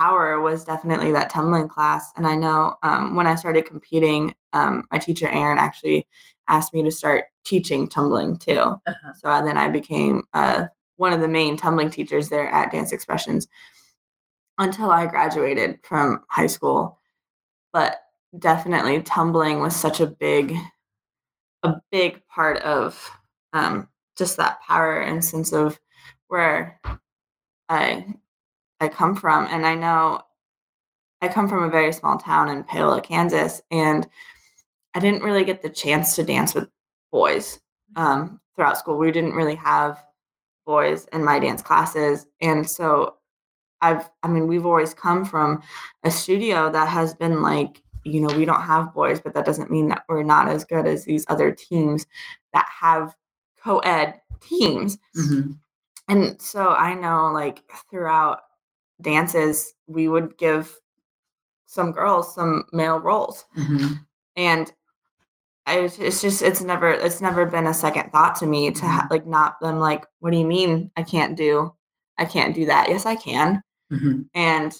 S2: power was definitely that tumbling class. And I know um, when I started competing, um, my teacher Erin actually asked me to start teaching tumbling too.
S1: Uh-huh.
S2: So then I became uh, one of the main tumbling teachers there at Dance Expressions until I graduated from high school. But definitely tumbling was such a big, a big part of um, just that power and sense of where I I come from. And I know I come from a very small town in Paola, Kansas, and I didn't really get the chance to dance with boys um, throughout school. We didn't really have boys in my dance classes. And so I've, I mean, we've always come from a studio that has been like, you know, we don't have boys, but that doesn't mean that we're not as good as these other teams that have co ed teams.
S1: Mhm.
S2: And so I know like throughout dances, we would give some girls some male roles.
S1: Mhm.
S2: And I it's just it's never it's never been a second thought to me to ha- like not I'm like what do you mean I can't do I can't do that yes I can
S1: Mhm.
S2: and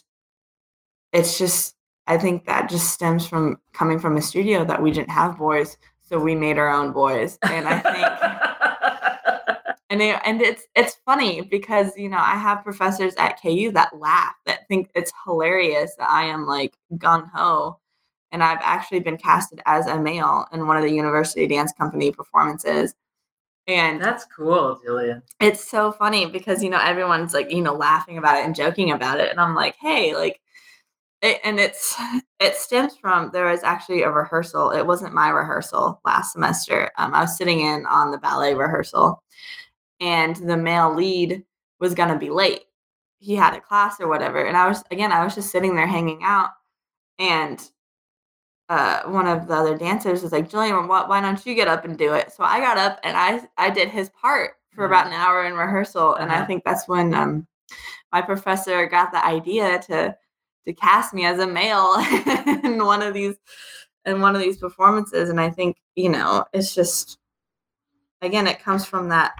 S2: it's just I think that just stems from coming from a studio that we didn't have boys so we made our own boys. And I think and it, and it's it's funny because you know I have professors at KU that laugh that think it's hilarious that I am like gung ho, and I've actually been casted as a male in one of the university dance company performances, and
S1: That's cool, Jillian.
S2: it's so funny because you know everyone's like you know laughing about it and joking about it, and I'm like hey like it, and it's it stems from there was actually a rehearsal. It wasn't my rehearsal last semester. Um, I was sitting in on the ballet rehearsal, and the male lead was gonna be late. He had a class or whatever, and I was again I was just sitting there hanging out, and uh, one of the other dancers was like, Jillian, why, why don't you get up and do it? So I got up and I I did his part for about an hour in rehearsal, and I
S1: Uh-huh.
S2: think that's when um, my professor got the idea to to cast me as a male in one of these in one of these performances, and I think you know it's just again it comes from that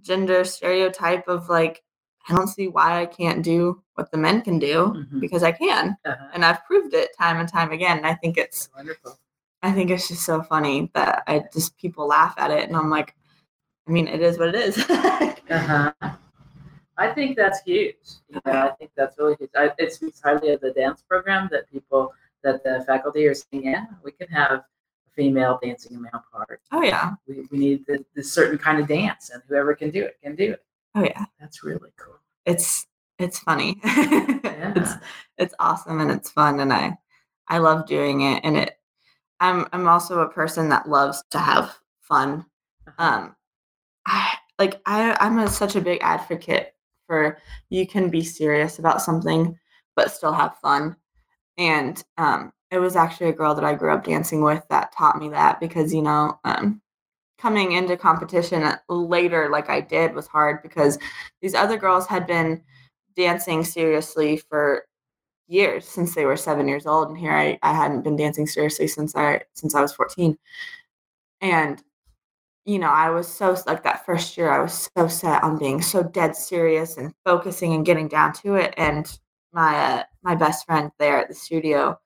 S2: gender stereotype of like I don't see why I can't do what the men can do
S1: Mhm.
S2: because I can,
S1: Uh-huh.
S2: and I've proved it time and time again. And I think it's
S1: Wonderful.
S2: I think it's just so funny that I just people laugh at it, and I'm like, I mean, it is what it is.
S1: Uh-huh. I think that's huge. Yeah, I think that's really huge. I, it speaks highly of the dance program that people, that the faculty are saying, yeah, we can have a female dancing a male part.
S2: oh yeah,
S1: We, we need the, this certain kind of dance, and whoever can do it can do it.
S2: oh yeah.
S1: That's really cool.
S2: It's it's funny. it's it's awesome and it's fun, and I I love doing it. And it I'm I'm also a person that loves to have fun. Um, I like I I'm a, such a big advocate for you can be serious about something but still have fun. And um, it was actually a girl that I grew up dancing with that taught me that because you know um, coming into competition later like I did was hard because these other girls had been dancing seriously for years since they were seven years old and here I, I hadn't been dancing seriously since I since I was 14 and you know I was so like that first year I was so set on being so dead serious and focusing and getting down to it and my uh, my best friend there at the studio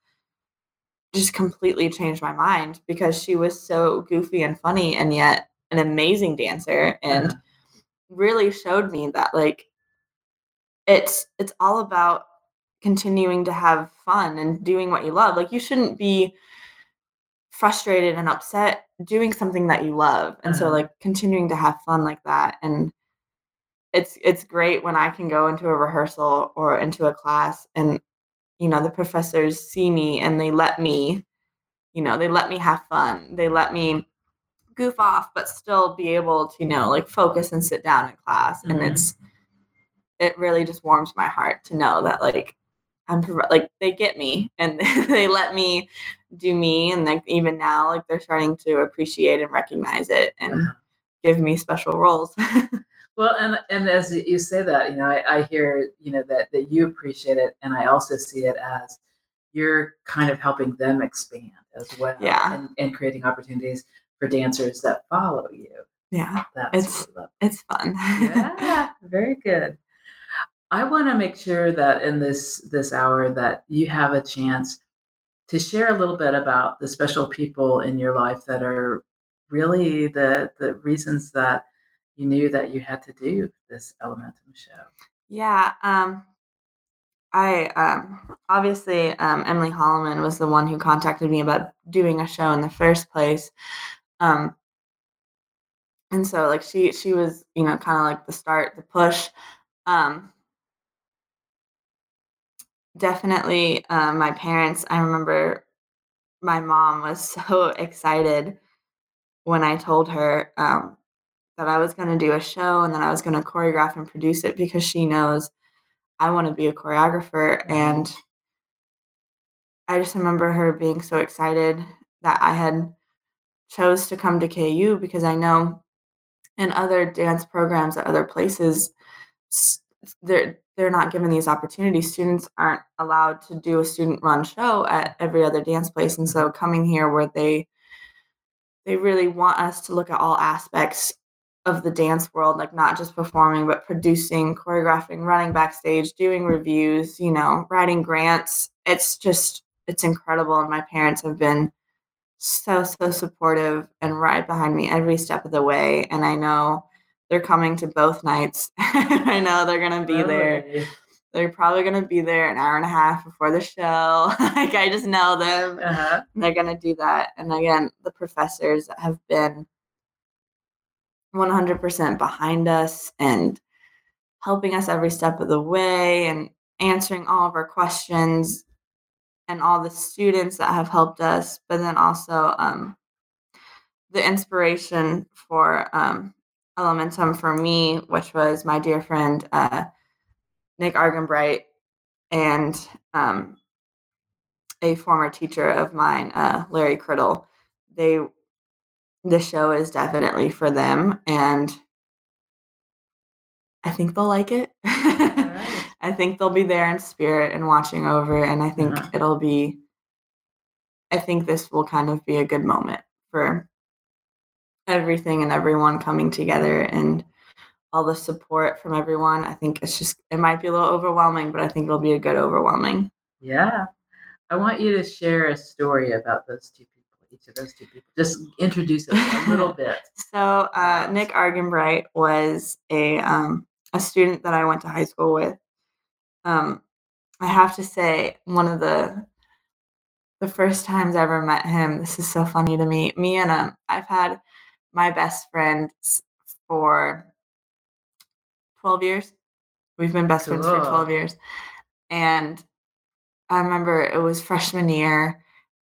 S2: just completely changed my mind because she was so goofy and funny and yet an amazing dancer and really showed me that like it's it's all about continuing to have fun and doing what you love like you shouldn't be frustrated and upset doing something that you love and so
S1: Uh-huh.
S2: like continuing to have fun like that and it's it's great when i can go into a rehearsal or into a class and you know the professors see me and they let me you know they let me have fun they let me goof off but still be able to you know like focus and sit down in class and
S1: Mhm.
S2: it's it really just warms my heart to know that like i'm like they get me and they let me do me and like even now like they're starting to appreciate and recognize it and give me special roles
S1: Well, and and as you say that, you know, I, I hear you know that that you appreciate it, and I also see it as you're kind of helping them expand as well,
S2: Yeah.
S1: and, and creating opportunities for dancers that follow you.
S2: yeah
S1: That's
S2: It's- it's fun
S1: yeah, very good. I want to make sure that in this this hour that you have a chance to share a little bit about the special people in your life that are really the the reasons that you knew that you had to do this Elementum show.
S2: Yeah, um, I um, obviously um, Emily Holloman was the one who contacted me about doing a show in the first place, um, and so like she she was you know kind of like the start, the push. Um, definitely, um, my parents. I remember my mom was so excited when I told her um, that I was going to do a show and that I was going to choreograph and produce it because she knows I want to be a choreographer. And I just remember her being so excited that I had chose to come to KU because I know in other dance programs at other places s- they're not given these opportunities. Students aren't allowed to do a student run show at every other dance place. And so coming here where they they really want us to look at all aspects of the dance world, like not just performing, but producing, choreographing, running backstage, doing reviews, you know, writing grants. It's just, it's incredible. And my parents have been so, so supportive and right behind me every step of the way. And I know they're coming to both nights. I know they're going to be there. They're probably going to be there an hour and a half before the show. like, I just know them
S1: Uh-huh.
S2: they're going to do that. And again, the professors have been 100% behind us and helping us every step of the way and answering all of our questions. and all the students that have helped us, but then also um, the inspiration for um, Elementum for me, which was my dear friend uh, Nick Argenbright and um, a former teacher of mine, uh, Larry Criddle. They, the show is definitely for them, and I think they'll like it.
S1: right.
S2: I think they'll be there in spirit and watching over, and I think
S1: Uh-huh.
S2: it'll be. I think this will kind of be a good moment for everything and everyone coming together and all the support from everyone. I think it's just it might be a little overwhelming, but I think it'll be a good overwhelming.
S1: Yeah. I want you to share a story about those two people, each of those two people. Just introduce us a little bit.
S2: So uh, Nick Argenbright was a um, a student that I went to high school with. Um, I have to say, one of the the first times I ever met him, this is so funny to me. Me and um, I've had my best friend for twelve years. We've been best friends for twelve years, and I remember it was freshman year,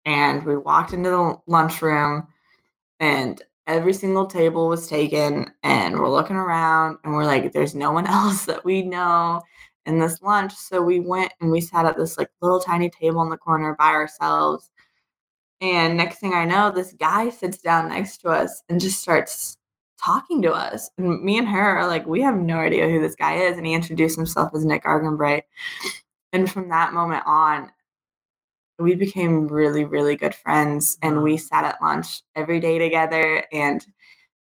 S2: and we walked into the lunchroom, and every single table was taken, and we're looking around, and we're like, "There's no one else that we know in this lunch." So we went and we sat at this like little tiny table in the corner by ourselves. And next thing I know, this guy sits down next to us and just starts talking to us. And me and her are like, we have no idea who this guy is. And he introduced himself as Nick Argenbright. And from that moment on, we became really, really good friends. And we sat at lunch every day together. And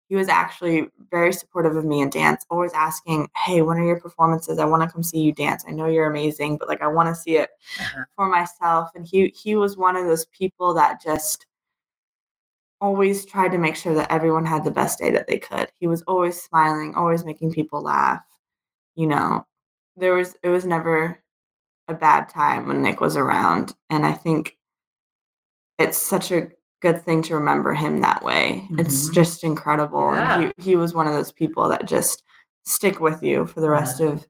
S2: he was actually very supportive of me in dance, always asking, Hey, when are your performances? I want to come see you dance. I know you're amazing, but like I want to see it
S1: Uh-huh.
S2: for myself. And he he was one of those people that just always tried to make sure that everyone had the best day that they could. He was always smiling, always making people laugh. You know, there was it was never a bad time when Nick was around. And I think it's such a good thing to remember him that way. It's
S1: Mhm.
S2: just incredible. And he, he was one of those people that just stick with you for the rest of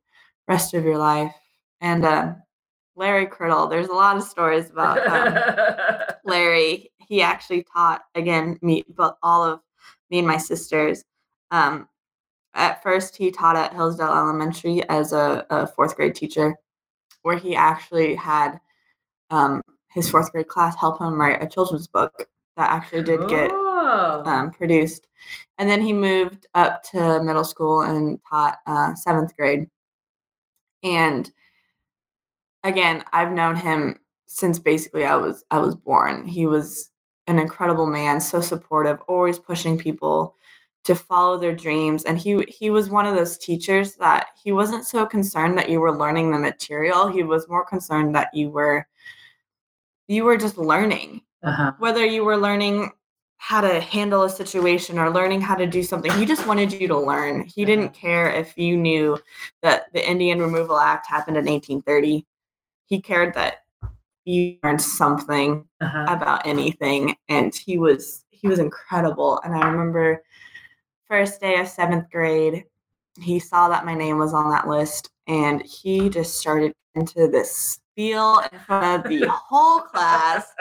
S2: rest of your life. And uh, Larry Criddle, there's a lot of stories about um, Larry. He actually taught again me, but all of me and my sisters. Um, at first, he taught at Hillsdale Elementary as a, a fourth grade teacher, where he actually had um, his fourth grade class help him write a children's book that actually did get
S1: Oh.
S2: um, produced. And then he moved up to middle school and taught uh, seventh grade. And again, I've known him since basically I was I was born. He was an incredible man, so supportive, always pushing people to follow their dreams. And he he was one of those teachers that he wasn't so concerned that you were learning the material. He was more concerned that you were you were just learning
S1: uh-huh.
S2: whether you were learning how to handle a situation or learning how to do something he just wanted you to learn he didn't care if you knew that the indian removal act happened in 1830 he cared that you learned something
S1: Uh-huh.
S2: about anything and he was he was incredible and i remember first day of seventh grade he saw that my name was on that list and he just started into this spiel in front of the whole class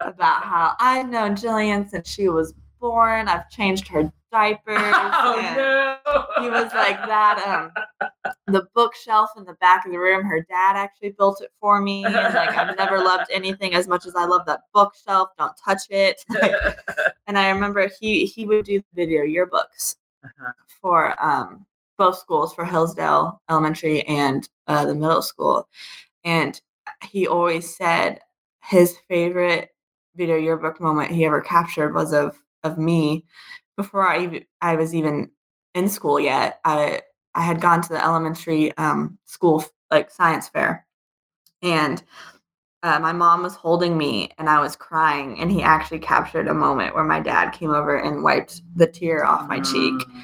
S2: about how I've known Jillian since she was born. I've changed her diapers.
S1: Oh no.
S2: He was like that. Um, the bookshelf in the back of the room, her dad actually built it for me. And like I've never loved anything as much as I love that bookshelf. Don't touch it. and I remember he he would do video yearbooks
S1: Uh-huh.
S2: for um, both schools for Hillsdale Elementary and uh, the middle school. And he always said his favorite video yearbook moment he ever captured was of of me before I even, I was even in school yet. I I had gone to the elementary um, school like science fair, and uh, my mom was holding me and I was crying, and he actually captured a moment where my dad came over and wiped the tear off my cheek
S1: Mm.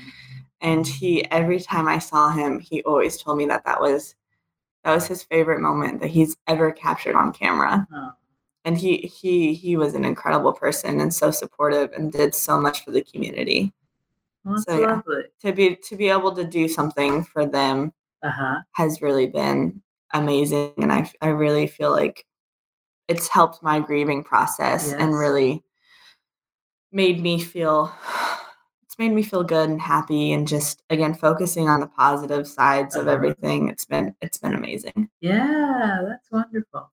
S2: and he every time i saw him he always told me that that was that was his favorite moment that he's ever captured on camera
S1: Oh.
S2: and he he he was an incredible person and so supportive and did so much for the community
S1: Well,
S2: So, yeah. to be to be able to do something for them
S1: Uh-huh.
S2: has really been amazing and i i really feel like it's helped my grieving process and really made me feel it's made me feel good and happy and just again focusing on the positive sides of everything it's been it's been amazing
S1: Yeah, that's wonderful.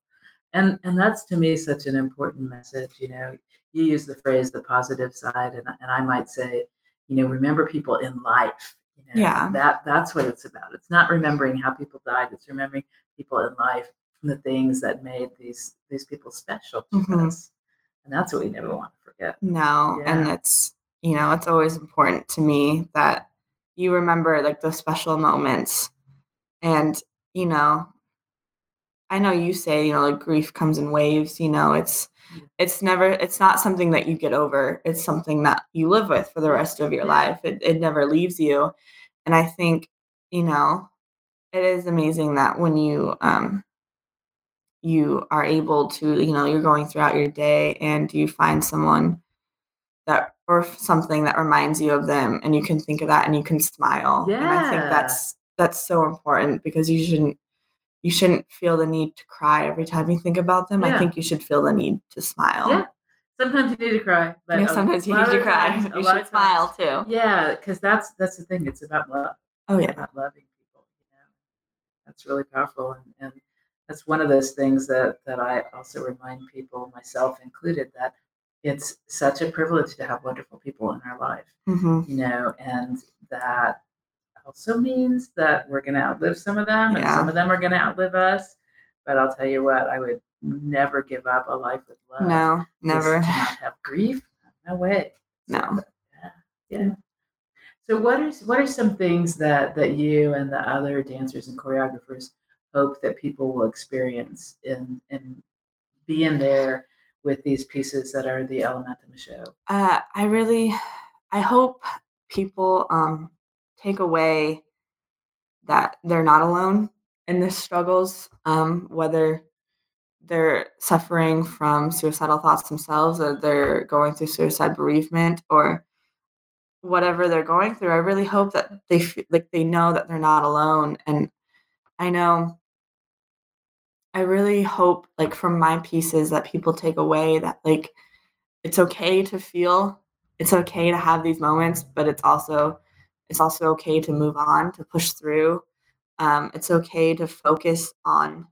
S1: And and that's to me such an important message. You know, you use the phrase the positive side, and, and I might say, you know, remember people in life. You know,
S2: Yeah.
S1: That that's what it's about. It's not remembering how people died, it's remembering people in life and the things that made these these people special to
S2: Mhm.
S1: us. And that's what we never want to forget.
S2: no and
S1: Yeah.
S2: it's you know it's always important to me that you remember like those special moments. And you know i know you say you know like grief comes in waves you know it's it's never it's not something that you get over. It's something that you live with for the rest of your life. It, it never leaves you. And i think you know it is amazing that when you um you are able to you know you're going throughout your day and you find someone that or something that reminds you of them and you can think of that and you can smile and i think that's that's so important because you shouldn't you shouldn't feel the need to cry every time you think about them i think you should feel the need to smile
S1: Yeah. Sometimes you need to cry, but
S2: Yeah, sometimes you need to cry
S1: times-
S2: you should smile
S1: times-
S2: too
S1: Yeah, because that's that's the thing. It's about love.
S2: oh
S1: It's
S2: yeah
S1: about loving people. You know, that's really powerful, and, and that's one of those things that that I also remind people, myself included, that it's such a privilege to have wonderful people in our life.
S2: hmm
S1: You know, and that also means that we're going to outlive some of them, and
S2: Yeah.
S1: some of them are going to outlive us. But I'll tell you what, I would never give up a life with love.
S2: no
S1: Just
S2: never
S1: to not have grief. No way.
S2: No.
S1: Yeah. Yeah. So what are what are some things that that you and the other dancers and choreographers hope that people will experience in in being there with these pieces that are the element in the show?
S2: uh, i really i hope people um take away that they're not alone in the struggles um whether they're suffering from suicidal thoughts themselves or they're going through suicide bereavement or whatever they're going through i really hope that they feel like they know that they're not alone and i know i really hope like from my pieces that people take away that like it's okay to feel it's okay to have these moments but it's also it's also okay to move on to push through. Um, it's okay to focus on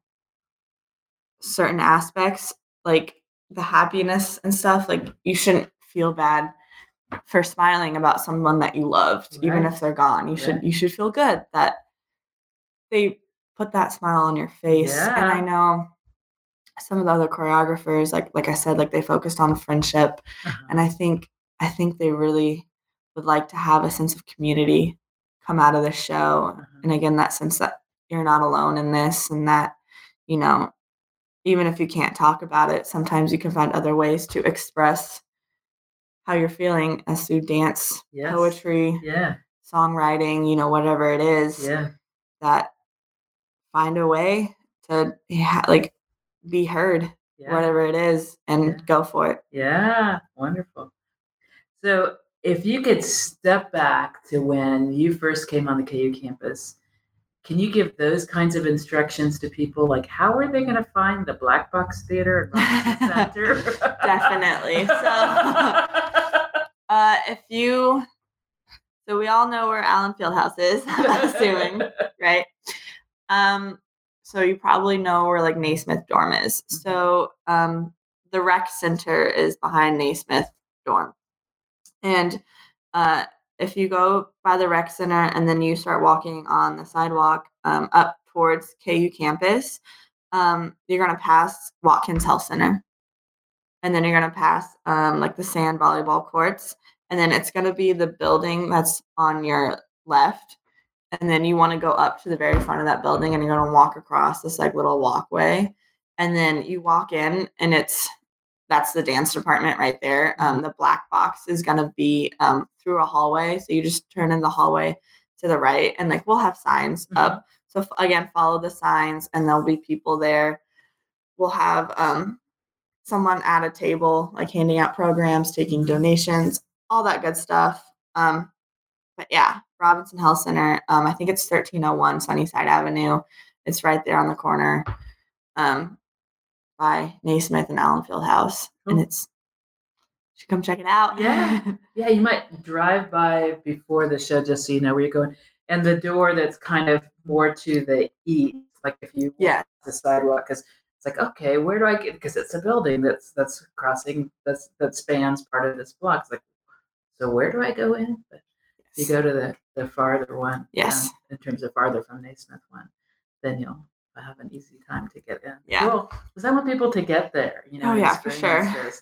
S2: certain aspects like the happiness and stuff like you shouldn't feel bad for smiling about someone that you loved even if they're gone. You should you should feel good that they put that smile on your face and i know some of the other choreographers like like i said like they focused on friendship
S1: Uh-huh.
S2: and i think i think they really would like to have a sense of community come out of the show
S1: Uh-huh.
S2: and again that sense that you're not alone in this and that you know even if you can't talk about it sometimes you can find other ways to express how you're feeling as through dance
S1: Yes.
S2: poetry
S1: Yeah.
S2: songwriting you know whatever it is
S1: Yeah.
S2: that find a way to yeah, like be heard
S1: Yeah.
S2: whatever it is and
S1: Yeah.
S2: go for it
S1: Yeah, wonderful. So, if you could step back to when you first came on the KU campus, can you give those kinds of instructions to people? Like, how are they going to find the Black Box Theater and Center?
S2: Definitely. So- uh if you so we all know where allen fieldhouse is assuming right um so you probably know where like naismith dorm is.
S1: Mhm.
S2: so um the rec center is behind naismith dorm. And uh if you go by the rec center and then you start walking on the sidewalk um, up towards ku campus um, you're going to pass watkins health center. And then you're going to pass um, like the sand volleyball courts. And then it's going to be the building that's on your left and then you want to go up to the very front of that building and you're going to walk across this like little walkway and then you walk in and it's that's the dance department right there. Um, the black box is going to be um, through a hallway so you just turn in the hallway to the right and like we'll have signs up. So again follow the signs and there'll be people there. We'll have um, someone at a table like handing out programs taking donations all that good stuff. Um, but yeah robinson health center um, i think it's 1301 sunnyside avenue it's right there on the corner um, by Naismith and Allen Field House, and it's you should come check it out.
S1: Yeah. Yeah, you might drive by before the show just so you know where you're going. And the door that's kind of more to the east, like if you
S2: yeah.
S1: the sidewalk, because it's like, okay, where do I get? Because it's a building that's that's crossing that's that spans part of this block. It's like, so where do I go in? But you go to the the farther one,
S2: Yes.
S1: um, in terms of farther from Naismith one, then you'll have an easy time to get in.
S2: Yeah.
S1: Because I want people to get there. You know.
S2: Oh, yeah, for sure.
S1: this.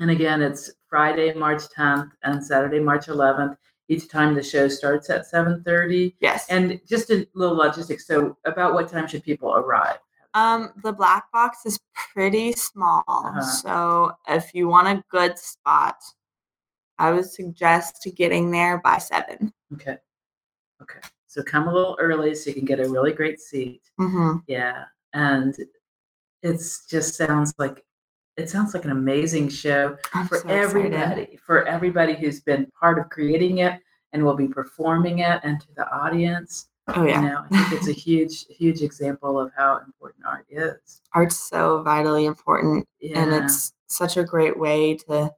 S1: And again, it's Friday, March 10th, and Saturday, March 11th. Each time the show starts at 7:30.
S2: Yes.
S1: And just a little logistics. So, about what time should people arrive?
S2: Um, the black box is pretty small.
S1: Uh-huh.
S2: So if you want a good spot, I would suggest getting there by seven.
S1: Okay. Okay. So come a little early so you can get a really great seat.
S2: Mm-hmm.
S1: Yeah. And it's just sounds like it sounds like an amazing show
S2: I'm
S1: for
S2: so excited.
S1: everybody, for everybody who's been part of creating it and will be performing it and to the audience.
S2: Oh yeah.
S1: You know, I think it's a huge, huge example of how important art is.
S2: Art's so vitally important
S1: Yeah.
S2: and it's such a great way to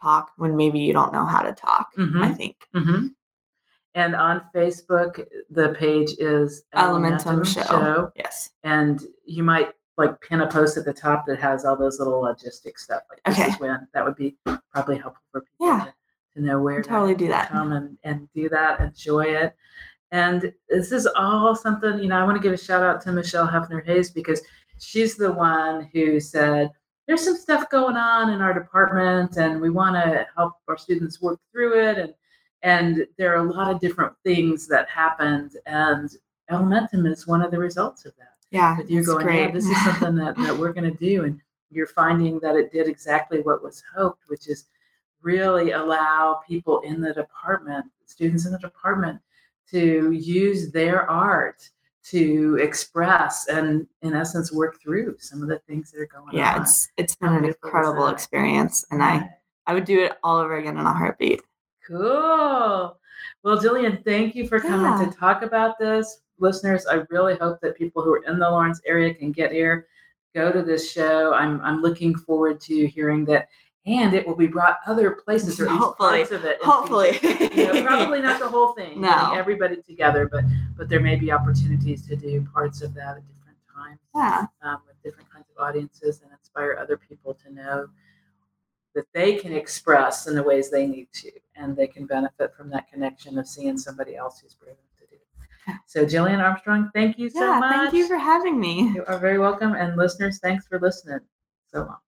S2: talk when maybe you don't know how to talk. I
S1: Mhm.
S2: think.
S1: hmm And on Facebook, the page is
S2: Elementum show. Yes.
S1: and you might like pin a post at the top that has all those little logistic stuff. Like this
S2: Okay.
S1: is when that would be probably helpful for people
S2: Yeah.
S1: to, to know where to
S2: Totally do that.
S1: come and, and do that, enjoy it. And this is all something, you know, I want to give a shout out to Michelle Heffner Hayes because she's the one who said, there's some stuff going on in our department and we want to help our students work through it. And and there are a lot of different things that happened and Elementum is one of the results of that
S2: Yeah.
S1: that you're going,
S2: great.
S1: yeah, this is something that, that we're going to do. And you're finding that it did exactly what was hoped, which is really allow people in the department, students in the department, to use their art to express and, in essence, work through some of the things that are going
S2: yeah,
S1: on.
S2: Yeah, it's it's been an incredible experience and I I would do it all over again in a heartbeat.
S1: Cool. Well, Jillian, thank you for coming
S2: Yeah.
S1: to talk about this. Listeners, I really hope that people who are in the Lawrence area can get here, go to this show. I'm I'm looking forward to hearing that, and it will be brought other places or
S2: Hopefully.
S1: parts of it.
S2: Hopefully.
S1: You know, probably not the whole thing,
S2: No.
S1: everybody together, but but there may be opportunities to do parts of that at different times
S2: Yeah.
S1: um, with different kinds of audiences and inspire other people to know that they can express in the ways they need to and they can benefit from that connection of seeing somebody else who's brave enough to do it. So, Jillian Armstrong, thank you so
S2: yeah.
S1: much.
S2: Thank you for having me.
S1: you are very welcome. And listeners, thanks for listening so long.